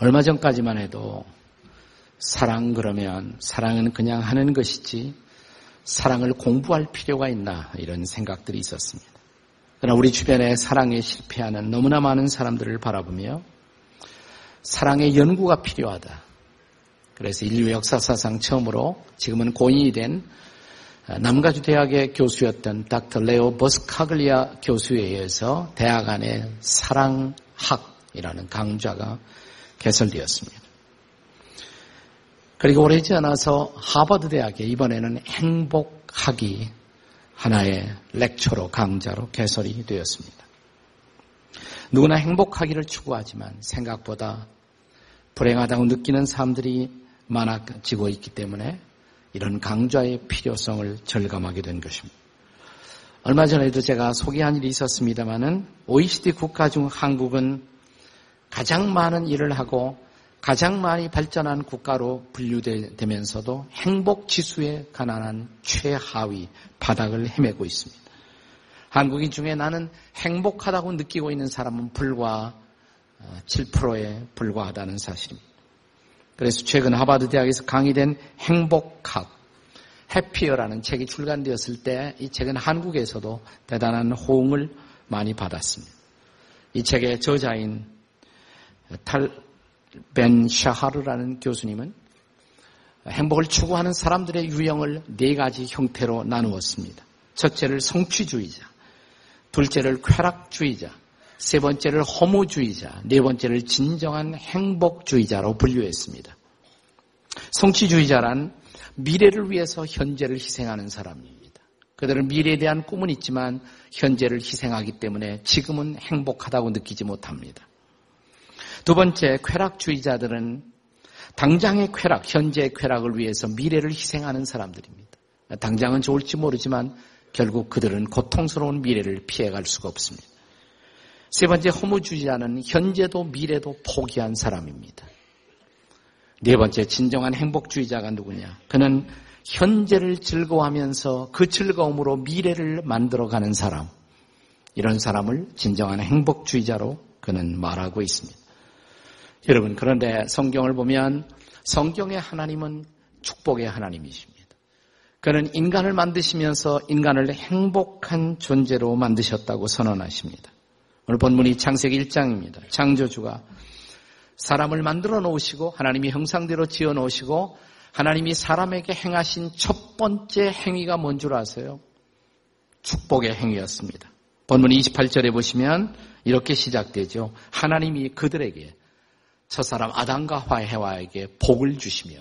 얼마 전까지만 해도 사랑 그러면 사랑은 그냥 하는 것이지 사랑을 공부할 필요가 있나 이런 생각들이 있었습니다. 그러나 우리 주변에 사랑에 실패하는 너무나 많은 사람들을 바라보며 사랑의 연구가 필요하다. 그래서 인류 역사사상 처음으로 지금은 고인이 된 남가주 대학의 교수였던 닥터 레오 버스카글리아 교수에 의해서 대학 안에 사랑학이라는 강좌가 개설되었습니다. 그리고 오래지 않아서 하버드 대학에 이번에는 행복학이 하나의 렉처로 강좌로 개설이 되었습니다. 누구나 행복하기를 추구하지만 생각보다 불행하다고 느끼는 사람들이 많아지고 있기 때문에 이런 강좌의 필요성을 절감하게 된 것입니다. 얼마 전에도 제가 소개한 일이 있었습니다마는 OECD 국가 중 한국은 가장 많은 일을 하고 가장 많이 발전한 국가로 분류되면서도 행복 지수에 가난한 최하위 바닥을 헤매고 있습니다. 한국인 중에 나는 행복하다고 느끼고 있는 사람은 불과 7%에 어, 불과하다는 사실입니다. 그래서 최근 하버드 대학에서 강의된 행복학, 해피어라는 책이 출간되었을 때 이 책은 한국에서도 대단한 호응을 많이 받았습니다. 이 책의 저자인 탈벤 샤하르라는 교수님은 행복을 추구하는 사람들의 유형을 네 가지 형태로 나누었습니다. 첫째를 성취주의자, 둘째를 쾌락주의자, 세 번째를 허무주의자, 네 번째를 진정한 행복주의자로 분류했습니다. 성취주의자란 미래를 위해서 현재를 희생하는 사람입니다. 그들은 미래에 대한 꿈은 있지만 현재를 희생하기 때문에 지금은 행복하다고 느끼지 못합니다. 두 번째, 쾌락주의자들은 당장의 쾌락, 현재의 쾌락을 위해서 미래를 희생하는 사람들입니다. 당장은 좋을지 모르지만 결국 그들은 고통스러운 미래를 피해갈 수가 없습니다. 세 번째, 허무주의자는 현재도 미래도 포기한 사람입니다. 네 번째, 진정한 행복주의자가 누구냐? 그는 현재를 즐거워하면서 그 즐거움으로 미래를 만들어가는 사람. 이런 사람을 진정한 행복주의자로 그는 말하고 있습니다. 여러분, 그런데 성경을 보면 성경의 하나님은 축복의 하나님이십니다. 그는 인간을 만드시면서 인간을 행복한 존재로 만드셨다고 선언하십니다. 오늘 본문이 창세기 1장입니다. 창조주가 사람을 만들어 놓으시고 하나님이 형상대로 지어 놓으시고 하나님이 사람에게 행하신 첫 번째 행위가 뭔 줄 아세요? 축복의 행위였습니다. 본문 28절에 보시면 이렇게 시작되죠. 하나님이 그들에게 첫 사람 아담과 화해와에게 복을 주시며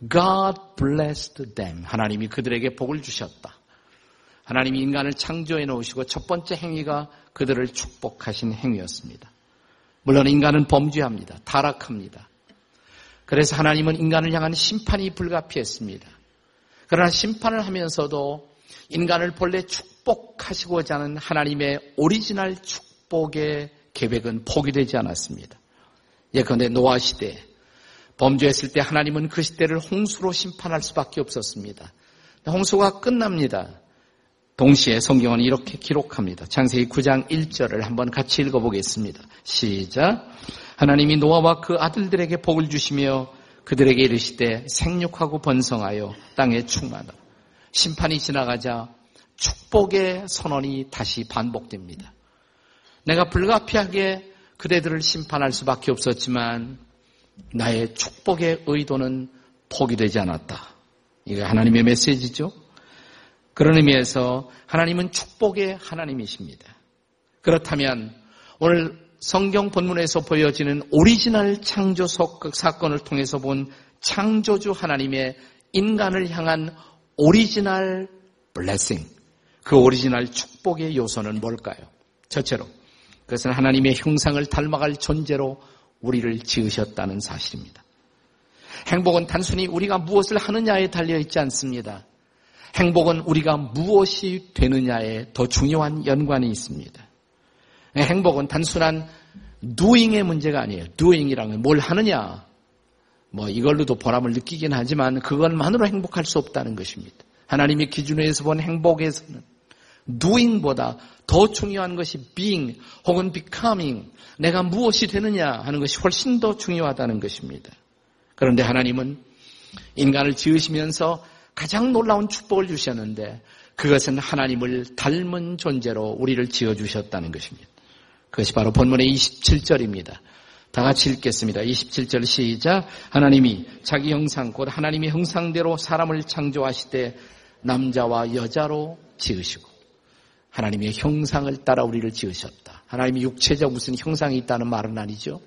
God blessed them. 하나님이 그들에게 복을 주셨다. 하나님이 인간을 창조해 놓으시고 첫 번째 행위가 그들을 축복하신 행위였습니다. 물론 인간은 범죄합니다. 타락합니다. 그래서 하나님은 인간을 향한 심판이 불가피했습니다. 그러나 심판을 하면서도 인간을 본래 축복하시고자 하는 하나님의 오리지널 축복의 계획은 포기되지 않았습니다. 예컨대 노아 시대 범죄했을 때 하나님은 그 시대를 홍수로 심판할 수밖에 없었습니다. 홍수가 끝납니다. 동시에 성경은 이렇게 기록합니다. 창세기 9장 1절을 한번 같이 읽어보겠습니다. 시작. 하나님이 노아와 그 아들들에게 복을 주시며 그들에게 이르시되 생육하고 번성하여 땅에 충만하라. 심판이 지나가자 축복의 선언이 다시 반복됩니다. 내가 불가피하게 그대들을 심판할 수밖에 없었지만 나의 축복의 의도는 포기되지 않았다. 이게 하나님의 메시지죠. 그런 의미에서 하나님은 축복의 하나님이십니다. 그렇다면 오늘 성경 본문에서 보여지는 오리지널 창조 사건을 통해서 본 창조주 하나님의 인간을 향한 original blessing, 그 오리지널 축복의 요소는 뭘까요? 첫째로 그것은 하나님의 형상을 닮아갈 존재로 우리를 지으셨다는 사실입니다. 행복은 단순히 우리가 무엇을 하느냐에 달려 있지 않습니다. 행복은 우리가 무엇이 되느냐에 더 중요한 연관이 있습니다. 행복은 단순한 doing의 문제가 아니에요. doing이라는 뭘 하느냐. 뭐 이걸로도 보람을 느끼긴 하지만 그것만으로 행복할 수 없다는 것입니다. 하나님의 기준에서 본 행복에서는 doing보다 더 중요한 것이 being 혹은 becoming 내가 무엇이 되느냐 하는 것이 훨씬 더 중요하다는 것입니다. 그런데 하나님은 인간을 지으시면서 가장 놀라운 축복을 주셨는데 그것은 하나님을 닮은 존재로 우리를 지어 주셨다는 것입니다. 그것이 바로 본문의 27절입니다. 다 같이 읽겠습니다. 27절 시작. 하나님이 자기 형상, 곧 하나님의 형상대로 사람을 창조하실 때 남자와 여자로 지으시고 하나님의 형상을 따라 우리를 지으셨다. 하나님이 육체적 무슨 형상이 있다는 말은 아니죠.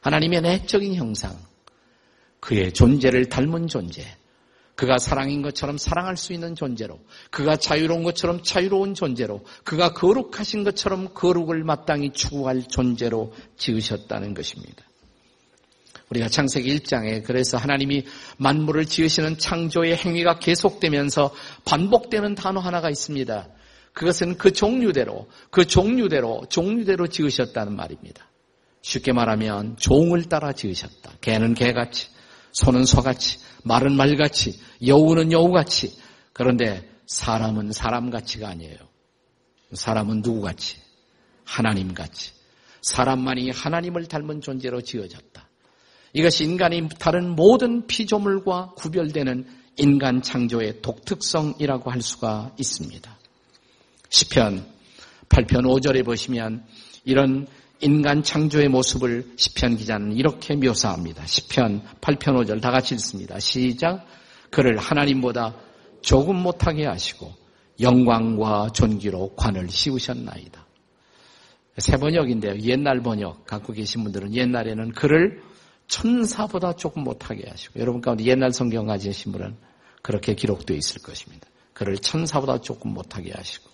하나님의 내적인 형상, 그의 존재를 닮은 존재, 그가 사랑인 것처럼 사랑할 수 있는 존재로, 그가 자유로운 것처럼 자유로운 존재로, 그가 거룩하신 것처럼 거룩을 마땅히 추구할 존재로 지으셨다는 것입니다. 우리가 창세기 1장에 그래서 하나님이 만물을 지으시는 창조의 행위가 계속되면서 반복되는 단어 하나가 있습니다. 그것은 그 종류대로, 그 종류대로, 종류대로 지으셨다는 말입니다. 쉽게 말하면 종을 따라 지으셨다. 개는 개같이, 소는 소같이, 말은 말같이, 여우는 여우같이. 그런데 사람은 사람같이가 아니에요. 사람은 누구같이? 하나님같이. 사람만이 하나님을 닮은 존재로 지어졌다. 이것이 인간이 다른 모든 피조물과 구별되는 인간 창조의 독특성이라고 할 수가 있습니다. 10편 8편 5절에 보시면 이런 인간 창조의 모습을 시편 기자는 이렇게 묘사합니다. 시편 8편 5절 다 같이 읽습니다. 시작. 그를 하나님보다 조금 못하게 하시고 영광과 존귀로 관을 씌우셨나이다. 새 번역인데요. 옛날 번역 갖고 계신 분들은 옛날에는 그를 천사보다 조금 못하게 하시고 여러분 가운데 옛날 성경 가지신 분은 그렇게 기록되어 있을 것입니다. 그를 천사보다 조금 못하게 하시고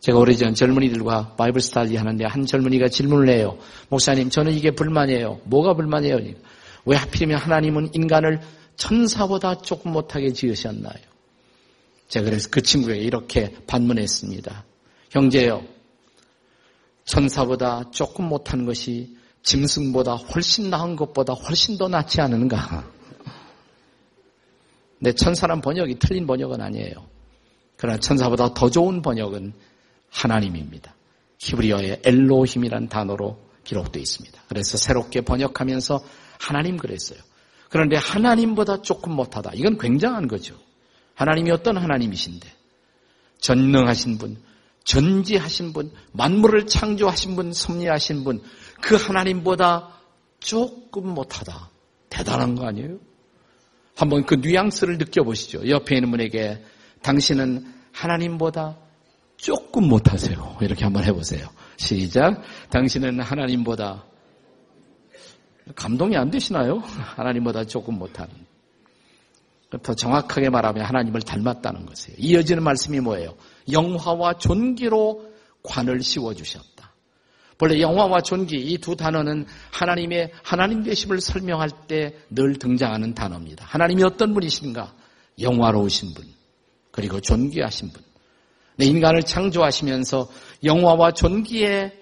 제가 오래전 젊은이들과 바이블 스타디 하는데 한 젊은이가 질문을 해요. 목사님, 저는 이게 불만이에요. 뭐가 불만이에요? 왜 하필이면 하나님은 인간을 천사보다 조금 못하게 지으셨나요? 제가 그래서 그 친구에게 이렇게 반문했습니다. 형제요, 천사보다 조금 못한 것이 짐승보다 훨씬 나은 것보다 훨씬 더 낫지 않은가? 내 천사란 번역이 틀린 번역은 아니에요. 그러나 천사보다 더 좋은 번역은 하나님입니다. 히브리어의 엘로힘이란 단어로 기록되어 있습니다. 그래서 새롭게 번역하면서 하나님 그랬어요. 그런데 하나님보다 조금 못하다. 이건 굉장한 거죠. 하나님이 어떤 하나님이신데 전능하신 분, 전지하신 분, 만물을 창조하신 분, 섭리하신 분, 그 하나님보다 조금 못하다. 대단한 거 아니에요? 한번 그 뉘앙스를 느껴보시죠. 옆에 있는 분에게 당신은 하나님보다 조금 못하세요. 이렇게 한번 해보세요. 시작. 당신은 하나님보다 감동이 안 되시나요? 하나님보다 조금 못하는. 더 정확하게 말하면 하나님을 닮았다는 것이에요. 이어지는 말씀이 뭐예요? 영화와 존귀로 관을 씌워주셨다. 원래 영화와 존귀 이 두 단어는 하나님의 하나님 되심을 설명할 때 늘 등장하는 단어입니다. 하나님이 어떤 분이신가? 영화로우신 분, 그리고 존귀하신 분. 인간을 창조하시면서 영화와 존귀의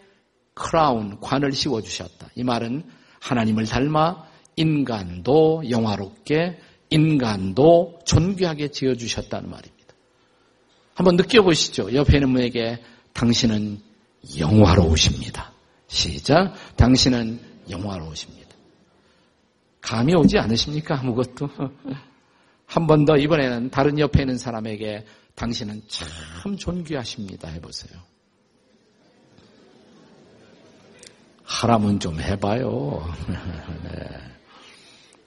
크라운, 관을 씌워주셨다. 이 말은 하나님을 닮아 인간도 영화롭게, 인간도 존귀하게 지어주셨다는 말입니다. 한번 느껴보시죠. 옆에 있는 분에게 당신은 영화로우십니다. 시작. 당신은 영화로우십니다. 감이 오지 않으십니까? 아무것도. 한 번 더 이번에는 다른 옆에 있는 사람에게 당신은 참 존귀하십니다. 해보세요. 하라면 좀 해봐요. 네.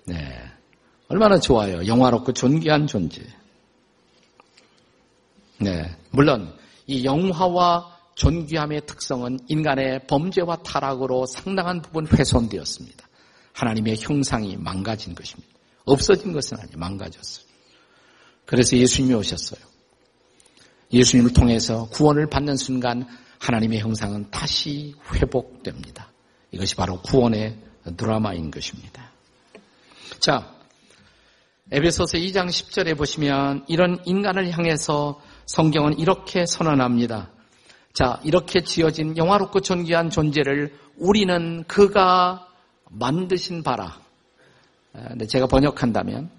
네. 얼마나 좋아요. 영화롭고 존귀한 존재. 네. 물론, 이 영화와 존귀함의 특성은 인간의 범죄와 타락으로 상당한 부분 훼손되었습니다. 하나님의 형상이 망가진 것입니다. 없어진 것은 아니에요. 망가졌어요. 그래서 예수님이 오셨어요. 예수님을 통해서 구원을 받는 순간 하나님의 형상은 다시 회복됩니다. 이것이 바로 구원의 드라마인 것입니다. 자, 에베소서 2장 10절에 보시면 이런 인간을 향해서 성경은 이렇게 선언합니다. 자, 이렇게 지어진 영화롭고 존귀한 존재를 우리는 그가 만드신 바라. 제가 번역한다면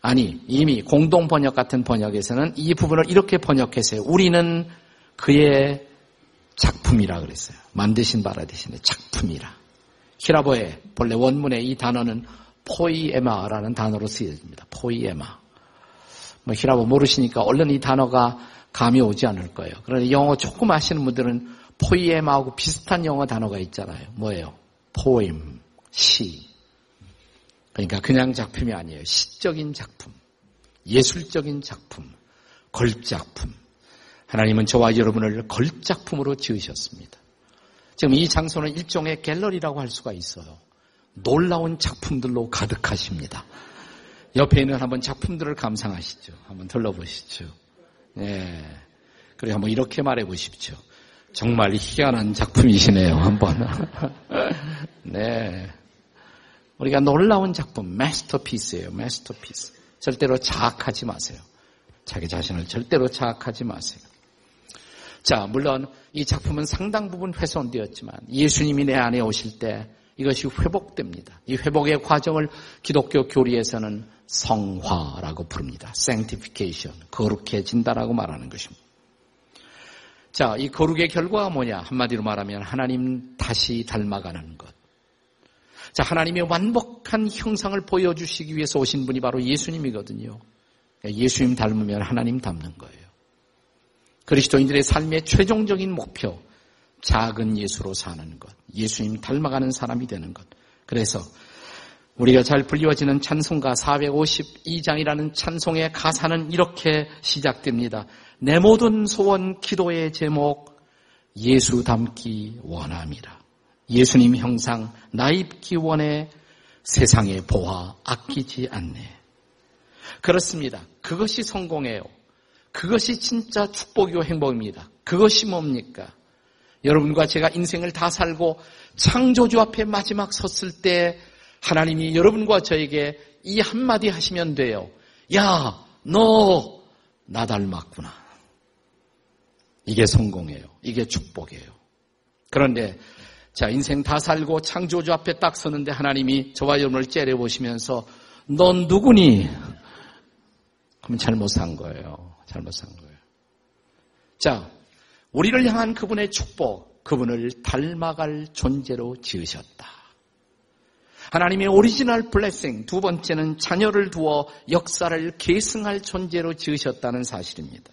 아니, 이미 공동 번역 같은 번역에서는 이 부분을 이렇게 번역했어요. 우리는 그의 작품이라 그랬어요. 만드신 바라 대신에 작품이라. 헬라어의 본래 원문의 이 단어는 포이에마라는 단어로 쓰여집니다. 포이에마. 뭐 헬라어 모르시니까 얼른 이 단어가 감이 오지 않을 거예요. 그런데 영어 조금 아시는 분들은 포이에마하고 비슷한 영어 단어가 있잖아요. 뭐예요? poem, 시. 그러니까 그냥 작품이 아니에요. 시적인 작품, 예술적인 작품, 걸작품. 하나님은 저와 여러분을 걸작품으로 지으셨습니다. 지금 이 장소는 일종의 갤러리라고 할 수가 있어요. 놀라운 작품들로 가득하십니다. 옆에 있는 한번 작품들을 감상하시죠. 한번 들러보시죠. 네. 그리고 한번 이렇게 말해 보십시오. 정말 희한한 작품이시네요. 한번. 네. 우리가 놀라운 작품, 마스터피스예요. 마스터피스. 절대로 자학하지 마세요. 자기 자신을 절대로 자학하지 마세요. 자, 물론 이 작품은 상당 부분 훼손되었지만 예수님이 내 안에 오실 때 이것이 회복됩니다. 이 회복의 과정을 기독교 교리에서는 성화라고 부릅니다. sanctification, 거룩해진다라고 말하는 것입니다. 자, 이 거룩의 결과가 뭐냐? 한마디로 말하면 하나님 다시 닮아가는 것. 자, 하나님의 완벽한 형상을 보여주시기 위해서 오신 분이 바로 예수님이거든요. 예수님 닮으면 하나님 닮는 거예요. 그리스도인들의 삶의 최종적인 목표, 작은 예수로 사는 것, 예수님 닮아가는 사람이 되는 것. 그래서 우리가 잘 불리워지는 찬송가 452장이라는 찬송의 가사는 이렇게 시작됩니다. 내 모든 소원 기도의 제목 예수 닮기 원함이라. 예수님 형상 나 입기 원해 세상의 보화 아끼지 않네. 그렇습니다. 그것이 성공이에요. 그것이 진짜 축복이고 행복입니다. 그것이 뭡니까? 여러분과 제가 인생을 다 살고 창조주 앞에 마지막 섰을 때 하나님이 여러분과 저에게 이 한마디 하시면 돼요. 야, 너 나 닮았구나. 이게 성공이에요. 이게 축복이에요. 그런데 자, 인생 다 살고 창조주 앞에 딱 서는데 하나님이 저와 여러분을 째려보시면서 넌 누구니? 그러면 잘못 산 거예요. 잘못 산 거예요. 자, 우리를 향한 그분의 축복, 그분을 닮아갈 존재로 지으셨다. 하나님의 original blessing, 두 번째는 자녀를 두어 역사를 계승할 존재로 지으셨다는 사실입니다.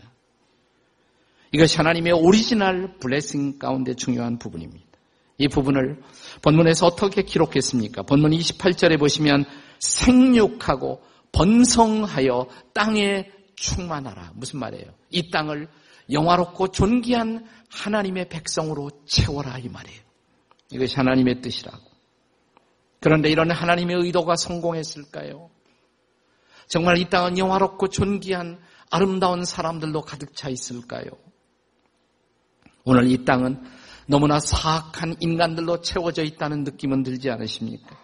이것이 하나님의 original blessing 가운데 중요한 부분입니다. 이 부분을 본문에서 어떻게 기록했습니까? 본문 28절에 보시면 생육하고 번성하여 땅에 충만하라. 무슨 말이에요? 이 땅을 영화롭고 존귀한 하나님의 백성으로 채워라 이 말이에요. 이것이 하나님의 뜻이라고. 그런데 이런 하나님의 의도가 성공했을까요? 정말 이 땅은 영화롭고 존귀한 아름다운 사람들로 가득 차 있을까요? 오늘 이 땅은 너무나 사악한 인간들로 채워져 있다는 느낌은 들지 않으십니까?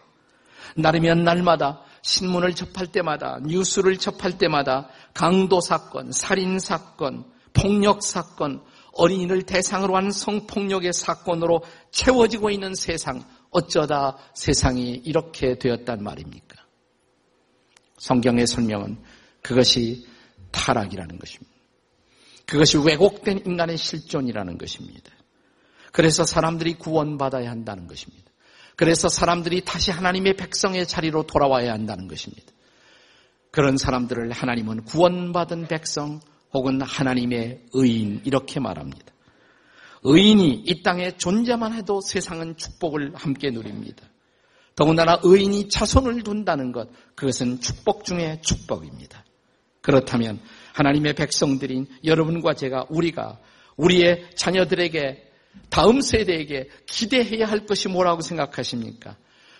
날이면 날마다 신문을 접할 때마다 뉴스를 접할 때마다 강도 사건, 살인 사건, 폭력 사건, 어린이를 대상으로 한 성폭력의 사건으로 채워지고 있는 세상, 어쩌다 세상이 이렇게 되었단 말입니까? 성경의 설명은 그것이 타락이라는 것입니다. 그것이 왜곡된 인간의 실존이라는 것입니다. 그래서 사람들이 구원받아야 한다는 것입니다. 그래서 사람들이 다시 하나님의 백성의 자리로 돌아와야 한다는 것입니다. 그런 사람들을 하나님은 구원받은 백성, 혹은 하나님의 의인 이렇게 말합니다. 의인이 이 땅에 존재만 해도 세상은 축복을 함께 누립니다. 더군다나 의인이 자손을 둔다는 것, 그것은 축복 중의 축복입니다. 그렇다면 하나님의 백성들인 여러분과 제가 우리가 우리의 자녀들에게 다음 세대에게 기대해야 할 것이 뭐라고 생각하십니까?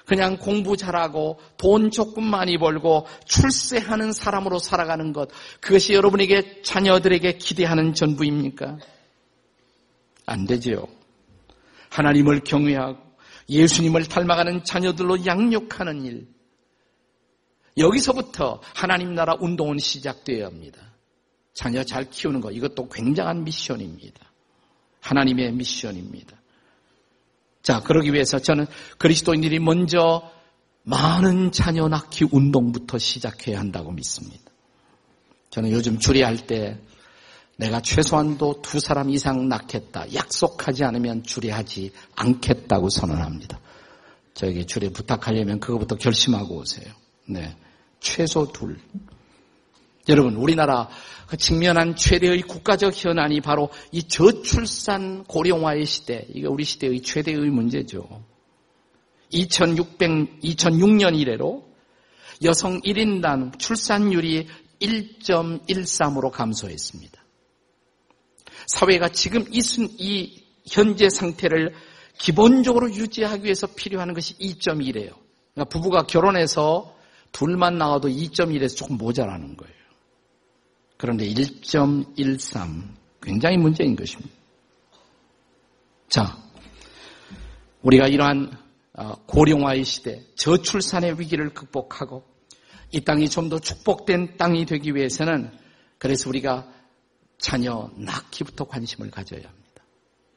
그냥 공부 잘하고 돈 조금 많이 벌고 출세하는 사람으로 살아가는 것, 그것이 여러분에게 자녀들에게 기대하는 전부입니까? 안 되지요. 하나님을 경외하고 예수님을 닮아가는 자녀들로 양육하는 일. 여기서부터 하나님 나라 운동은 시작되어야 합니다. 자녀 잘 키우는 것, 이것도 굉장한 미션입니다. 하나님의 미션입니다. 자, 그러기 위해서 저는 그리스도인들이 먼저 많은 자녀 낳기 운동부터 시작해야 한다고 믿습니다. 저는 요즘 주례할 때 내가 최소한도 두 사람 이상 낳겠다. 약속하지 않으면 주례하지 않겠다고 선언합니다. 저에게 주례 부탁하려면 그거부터 결심하고 오세요. 네. 최소 둘. 여러분, 우리나라 그 직면한 최대의 국가적 현안이 바로 이 저출산 고령화의 시대, 이게 우리 시대의 최대의 문제죠. 2600, 2006년 이래로 여성 1인당 출산율이 1.13으로 감소했습니다. 사회가 지금 이, 이 현재 상태를 기본적으로 유지하기 위해서 필요한 것이 2.1이에요. 그러니까 부부가 결혼해서 둘만 나와도 2.1에서 조금 모자라는 거예요. 그런데 1.13 굉장히 문제인 것입니다. 자, 우리가 이러한 어, 고령화의 시대, 저출산의 위기를 극복하고 이 땅이 좀 더 축복된 땅이 되기 위해서는 그래서 우리가 자녀 낳기부터 관심을 가져야 합니다.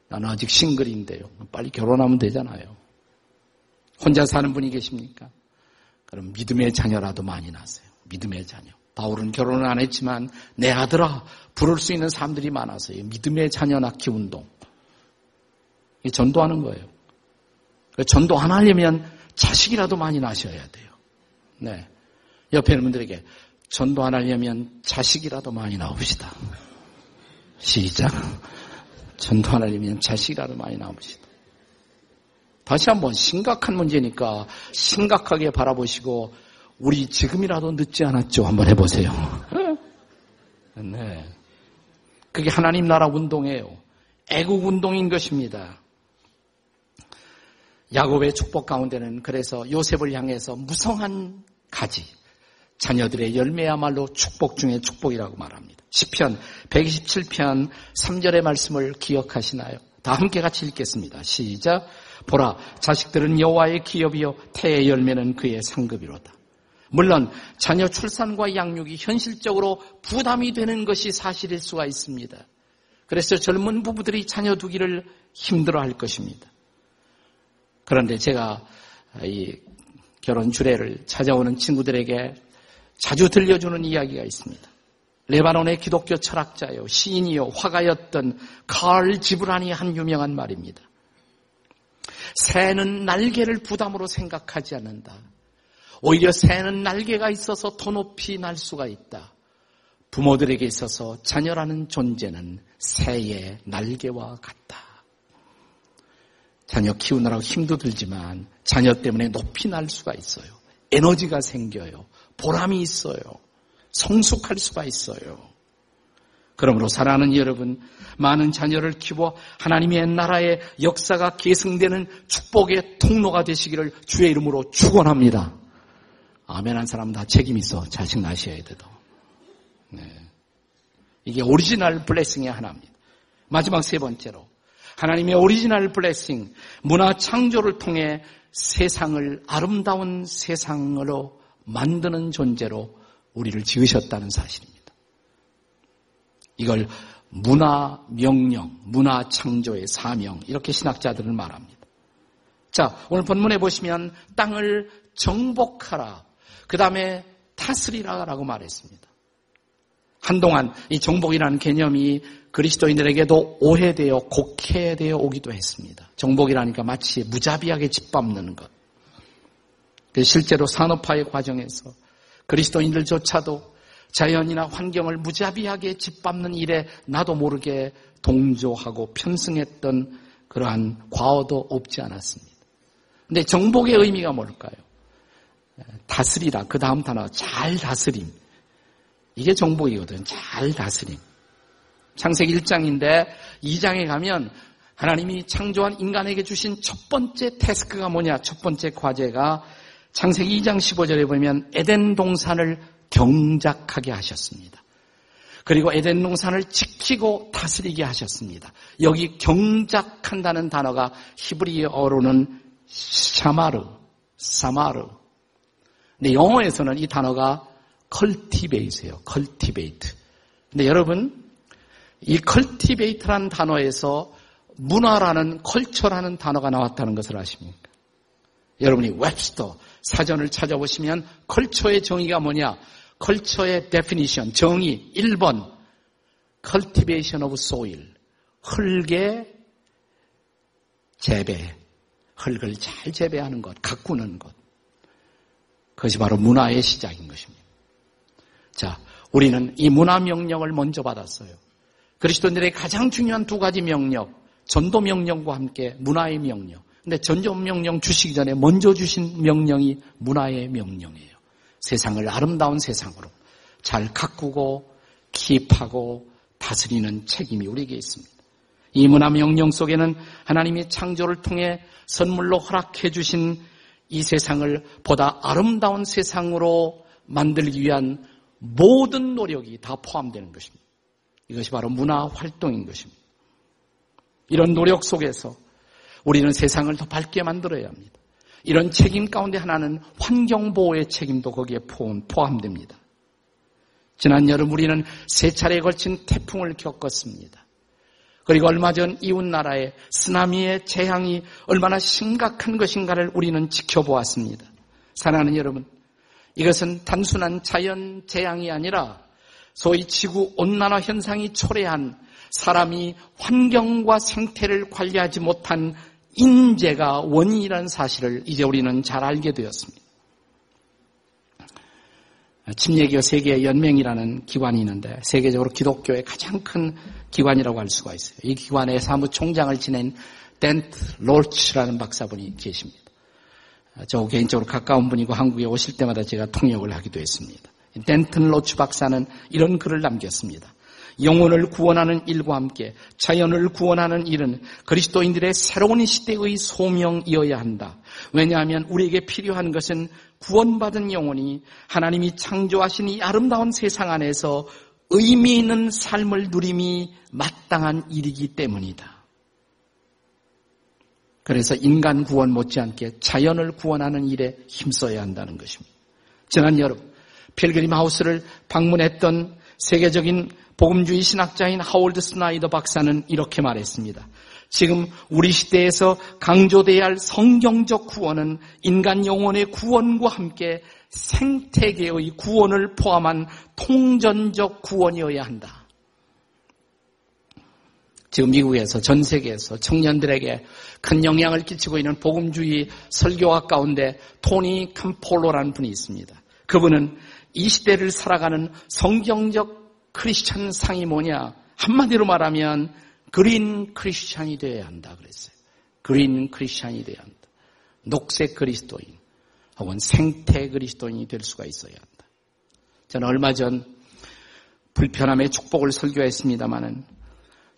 나는 아직 싱글인데요. 빨리 결혼하면 되잖아요. 혼자 사는 분이 계십니까? 그럼 믿음의 자녀라도 많이 낳으세요. 믿음의 자녀. 바울은 결혼을 안 했지만 내 아들아 부를 수 있는 사람들이 많아서요. 믿음의 자녀 낳기 운동. 전도하는 거예요. 전도 안 하려면 자식이라도 많이 낳으셔야 돼요. 네. 옆에 있는 분들에게 전도 안 하려면 자식이라도 많이 나옵시다. 시작. 전도 안 하려면 자식이라도 많이 나옵시다. 다시 한번 심각한 문제니까 심각하게 바라보시고 우리 지금이라도 늦지 않았죠. 한번 해보세요. 네. 그게 하나님 나라 운동이에요. 애국 운동인 것입니다. 야곱의 축복 가운데는 그래서 요셉을 향해서 무성한 가지, 자녀들의 열매야말로 축복 중의 축복이라고 말합니다. 10편 127편 3절의 말씀을 기억하시나요? 다 함께 같이 읽겠습니다. 시작. 보라 자식들은 여호와의 기업이요 태의 열매는 그의 상급이로다. 물론 자녀 출산과 양육이 현실적으로 부담이 되는 것이 사실일 수가 있습니다. 그래서 젊은 부부들이 자녀 두기를 힘들어 할 것입니다. 그런데 제가 이 결혼 주례를 찾아오는 친구들에게 자주 들려주는 이야기가 있습니다. 레바논의 기독교 철학자요, 시인이요, 화가였던 칼 지브란이 한 유명한 말입니다. 새는 날개를 부담으로 생각하지 않는다. 오히려 새는 날개가 있어서 더 높이 날 수가 있다. 부모들에게 있어서 자녀라는 존재는 새의 날개와 같다. 자녀 키우느라고 힘도 들지만 자녀 때문에 높이 날 수가 있어요. 에너지가 생겨요. 보람이 있어요. 성숙할 수가 있어요. 그러므로 사랑하는 여러분, 많은 자녀를 키워 하나님의 나라의 역사가 계승되는 축복의 통로가 되시기를 주의 이름으로 축원합니다. 아멘 한 사람 다 책임 있어. 자식 낳으셔야 돼요. 네. 이게 original blessing의 하나입니다. 마지막 세 번째로 하나님의 original blessing, 문화 창조를 통해 세상을 아름다운 세상으로 만드는 존재로 우리를 지으셨다는 사실입니다. 이걸 문화 명령, 문화 창조의 사명 이렇게 신학자들은 말합니다. 자, 오늘 본문에 보시면 땅을 정복하라. 그 다음에 다스리라라고 말했습니다. 한동안 이 정복이라는 개념이 그리스도인들에게도 오해되어 곡해되어 오기도 했습니다. 정복이라니까 마치 무자비하게 짓밟는 것. 실제로 산업화의 과정에서 그리스도인들조차도 자연이나 환경을 무자비하게 짓밟는 일에 나도 모르게 동조하고 편승했던 그러한 과오도 없지 않았습니다. 근데 정복의 의미가 뭘까요? 다스리라. 그 다음 단어, 잘 다스림. 이게 정복이거든. 잘 다스림. 창세기 1장인데 2장에 가면 하나님이 창조한 인간에게 주신 첫 번째 태스크가 뭐냐? 첫 번째 과제가 창세기 2장 15절에 보면 에덴 동산을 경작하게 하셨습니다. 그리고 에덴 동산을 지키고 다스리게 하셨습니다. 여기 경작한다는 단어가 히브리어로는 샤마르, 사마르. 근데 영어에서는 이 단어가 cultivate예요. cultivate. 근데 여러분 이 cultivate라는 단어에서 문화라는 culture라는 단어가 나왔다는 것을 아십니까? 여러분이 웹스터 사전을 찾아보시면 컬처의 정의가 뭐냐? culture의 definition, 정의 1번. cultivation of soil, 흙의 재배, 흙을 잘 재배하는 것, 가꾸는 것. 그것이 바로 문화의 시작인 것입니다. 자, 우리는 이 문화 명령을 먼저 받았어요. 그리스도인들의 가장 중요한 두 가지 명령, 전도 명령과 함께 문화의 명령. 근데 전도 명령 주시기 전에 먼저 주신 명령이 문화의 명령이에요. 세상을 아름다운 세상으로 잘 가꾸고 킵하고 다스리는 책임이 우리에게 있습니다. 이 문화 명령 속에는 하나님이 창조를 통해 선물로 허락해 주신 이 세상을 보다 아름다운 세상으로 만들기 위한 모든 노력이 다 포함되는 것입니다. 이것이 바로 문화 활동인 것입니다. 이런 노력 속에서 우리는 세상을 더 밝게 만들어야 합니다. 이런 책임 가운데 하나는 환경보호의 책임도 거기에 포함됩니다. 지난 여름 우리는 세 차례에 걸친 태풍을 겪었습니다. 그리고 얼마 전 이웃 나라의 쓰나미의 재앙이 얼마나 심각한 것인가를 우리는 지켜보았습니다. 사랑하는 여러분, 이것은 단순한 자연 재앙이 아니라 소위 지구 온난화 현상이 초래한 사람이 환경과 생태를 관리하지 못한 인재가 원인이라는 사실을 이제 우리는 잘 알게 되었습니다. 침례교 세계 연맹이라는 기관이 있는데 세계적으로 기독교의 가장 큰 기관이라고 할 수가 있어요. 이 기관의 사무총장을 지낸 덴트 롤츠라는 박사분이 계십니다. 저 개인적으로 가까운 분이고 한국에 오실 때마다 제가 통역을 하기도 했습니다. 덴튼 로츠 박사는 이런 글을 남겼습니다. 영혼을 구원하는 일과 함께 자연을 구원하는 일은 그리스도인들의 새로운 시대의 소명이어야 한다. 왜냐하면 우리에게 필요한 것은 구원받은 영혼이 하나님이 창조하신 이 아름다운 세상 안에서 의미 있는 삶을 누림이 마땅한 일이기 때문이다. 그래서 인간 구원 못지않게 자연을 구원하는 일에 힘써야 한다는 것입니다. 지난 여름 필그림 하우스를 방문했던 세계적인 복음주의 신학자인 하월드 스나이더 박사는 이렇게 말했습니다. 지금 우리 시대에서 강조돼야 할 성경적 구원은 인간 영혼의 구원과 함께 생태계의 구원을 포함한 통전적 구원이어야 한다. 지금 미국에서 전 세계에서 청년들에게 큰 영향을 끼치고 있는 복음주의 설교학 가운데 토니 캄폴로라는 분이 있습니다. 그분은 이 시대를 살아가는 성경적 크리스찬 상이 뭐냐? 한마디로 말하면 그린 크리스찬이 되어야 한다 그랬어요. 그린 크리스찬이 되어야 한다. 녹색 그리스도인 혹은 생태 그리스도인이 될 수가 있어야 한다. 저는 얼마 전 불편함의 축복을 설교했습니다마는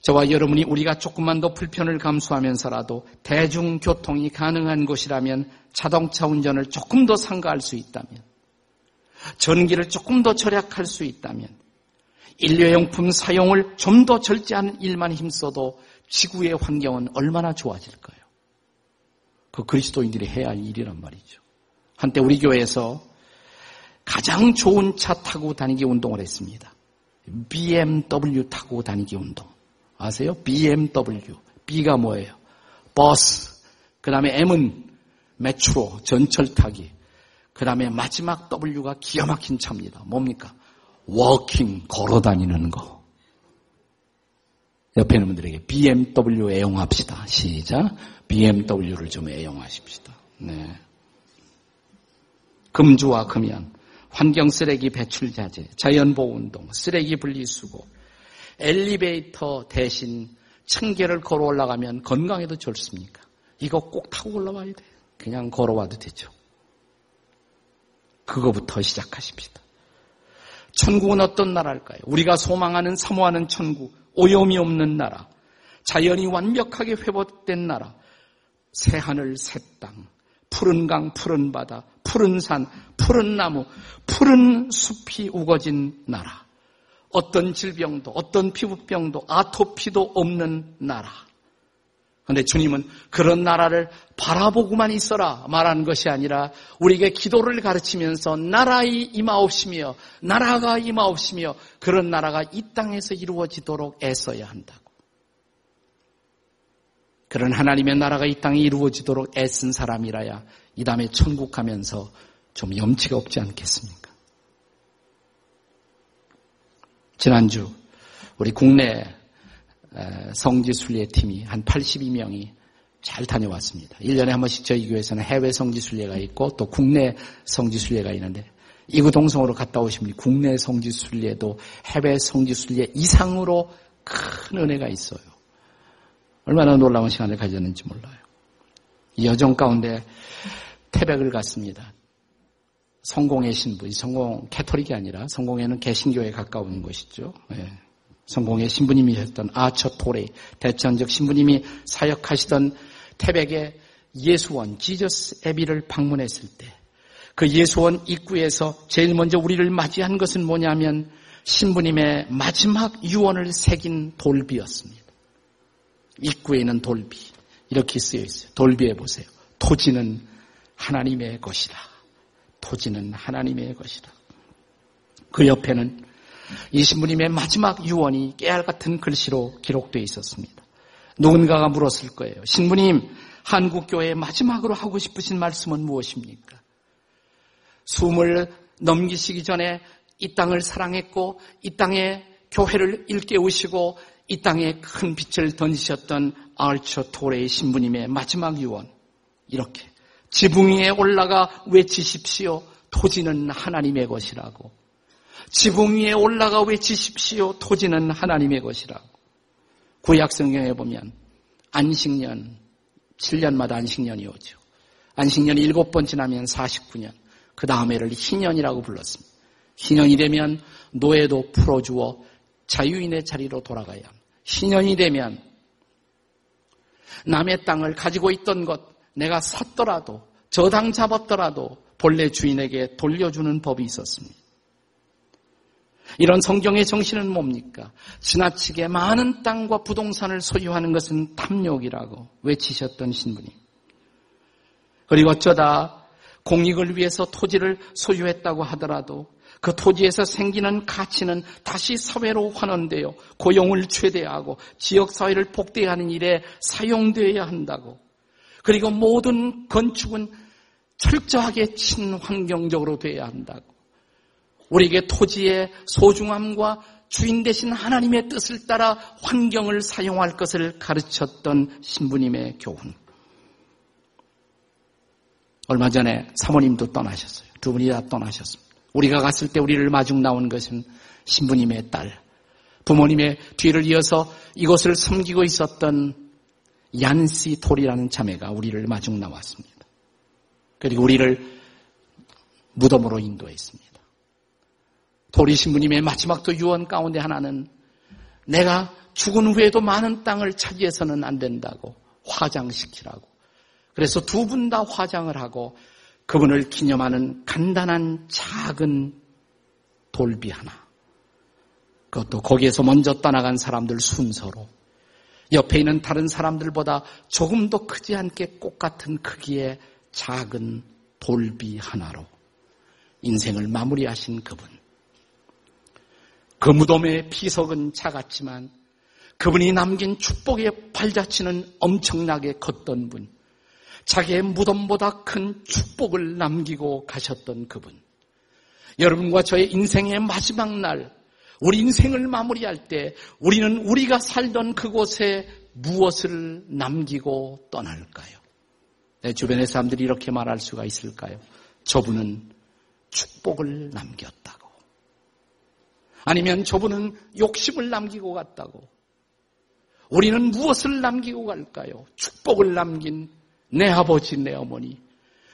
저와 여러분이 우리가 조금만 더 불편을 감수하면서라도 대중교통이 가능한 곳이라면 자동차 운전을 조금 더 상가할 수 있다면, 전기를 조금 더 절약할 수 있다면, 일회용품 사용을 좀 더 절제하는 일만 힘써도 지구의 환경은 얼마나 좋아질까요? 그 그리스도인들이 해야 할 일이란 말이죠. 한때 우리 교회에서 가장 좋은 차 타고 다니기 운동을 했습니다. BMW 타고 다니기 운동. 아세요? BMW. B가 뭐예요? 버스. 그 다음에 M은 메트로, 전철 타기. 그 다음에 마지막 W가 기가 막힌 차입니다. 뭡니까? walking, 걸어 다니는 거. 옆에 있는 분들에게 BMW 애용합시다. 시작. BMW를 좀 애용하십시다. 네. 금주와 금연, 환경 쓰레기 배출 자재, 자연 보호 운동, 쓰레기 분리수거, 엘리베이터 대신 층계를 걸어 올라가면 건강에도 좋습니까? 이거 꼭 타고 올라와야 돼. 그냥 걸어와도 되죠. 그거부터 시작하십시다. 천국은 어떤 나라일까요? 우리가 소망하는 사모하는 천국, 오염이 없는 나라, 자연이 완벽하게 회복된 나라, 새 하늘, 새 땅, 푸른 강, 푸른 바다, 푸른 산, 푸른 나무, 푸른 숲이 우거진 나라. 어떤 질병도, 어떤 피부병도, 아토피도 없는 나라. 그런데 주님은 그런 나라를 바라보고만 있어라 말하는 것이 아니라 우리에게 기도를 가르치면서 나라의 임하옵시며 나라가 임하옵시며 그런 나라가 이 땅에서 이루어지도록 애써야 한다고. 그런 하나님의 나라가 이 땅에 이루어지도록 애쓴 사람이라야 이 다음에 천국 가면서 좀 염치가 없지 않겠습니까? 지난주 우리 국내 성지 순례 팀이 한 82명이 잘 다녀왔습니다. 1년에 한 번씩 저희 교회에서는 해외 성지 순례가 있고 또 국내 성지 순례가 있는데 이구 동성으로 갔다 오시면 국내 성지 순례도 해외 성지 순례 이상으로 큰 은혜가 있어요. 얼마나 놀라운 시간을 가졌는지 몰라요. 이 여정 가운데 태백을 갔습니다. 성공의 신부, 성공 캐토릭이 아니라 성공에는 개신교에 가까운 곳이죠. 예. 성공의 신부님이셨던 아처 토레 대천적 신부님이 사역하시던 태백의 예수원 지저스 에비를 방문했을 때 그 예수원 입구에서 제일 먼저 우리를 맞이한 것은 뭐냐면 신부님의 마지막 유언을 새긴 돌비였습니다. 입구에 있는 돌비 이렇게 쓰여 있어요. 돌비에 보세요. 토지는 하나님의 것이다. 토지는 하나님의 것이다. 그 옆에는 이 신부님의 마지막 유언이 깨알 같은 글씨로 기록되어 있었습니다. 누군가가 물었을 거예요. 신부님, 한국 교회에 마지막으로 하고 싶으신 말씀은 무엇입니까? 숨을 넘기시기 전에 이 땅을 사랑했고 이 땅에 교회를 일깨우시고 이 땅에 큰 빛을 던지셨던 알처 토레의 신부님의 마지막 유언 이렇게 지붕 위에 올라가 외치십시오. 토지는 하나님의 것이라고. 지붕 위에 올라가 외치십시오. 토지는 하나님의 것이라고. 구약 성경에 보면 안식년 7년마다 안식년이 오죠. 안식년이 7번 지나면 49년. 그 다음에를 희년이라고 불렀습니다. 희년이 되면 노예도 풀어주어 자유인의 자리로 돌아가야 합니다. 희년이 되면 남의 땅을 가지고 있던 것 내가 샀더라도 저당 잡았더라도 본래 주인에게 돌려주는 법이 있었습니다. 이런 성경의 정신은 뭡니까? 지나치게 많은 땅과 부동산을 소유하는 것은 탐욕이라고 외치셨던 신부님. 그리고 어쩌다 공익을 위해서 토지를 소유했다고 하더라도 그 토지에서 생기는 가치는 다시 사회로 환원되어 고용을 최대하고 지역사회를 복대하는 일에 사용되어야 한다고. 그리고 모든 건축은 철저하게 친환경적으로 되어야 한다고. 우리에게 토지의 소중함과 주인 되신 하나님의 뜻을 따라 환경을 사용할 것을 가르쳤던 신부님의 교훈. 얼마 전에 사모님도 떠나셨어요. 두 분이 다 떠나셨습니다. 우리가 갔을 때 우리를 마중 나온 것은 신부님의 딸, 부모님의 뒤를 이어서 이곳을 섬기고 있었던 얀시 톨이라는 자매가 우리를 마중 나왔습니다. 그리고 우리를 무덤으로 인도했습니다. 도리 신부님의 마지막 또 유언 가운데 하나는 내가 죽은 후에도 많은 땅을 차지해서는 안 된다고 화장시키라고. 그래서 두 분 다 화장을 하고 그분을 기념하는 간단한 작은 돌비 하나. 그것도 거기에서 먼저 떠나간 사람들 순서로 옆에 있는 다른 사람들보다 조금 더 크지 않게 꽃 같은 크기의 작은 돌비 하나로 인생을 마무리하신 그분. 그 무덤의 피석은 작았지만 그분이 남긴 축복의 발자취는 엄청나게 컸던 분. 자기의 무덤보다 큰 축복을 남기고 가셨던 그분. 여러분과 저의 인생의 마지막 날, 우리 인생을 마무리할 때 우리는 우리가 살던 그곳에 무엇을 남기고 떠날까요? 내 주변의 사람들이 이렇게 말할 수가 있을까요? 저분은 축복을 남겼다고. 아니면 저분은 욕심을 남기고 갔다고. 우리는 무엇을 남기고 갈까요? 축복을 남긴 내 아버지, 내 어머니.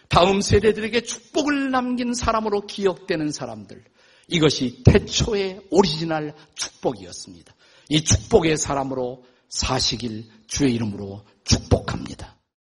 다음 세대들에게 축복을 남긴 사람으로 기억되는 사람들. 이것이 태초의 오리지널 축복이었습니다. 이 축복의 사람으로 사시길 주의 이름으로 축복합니다.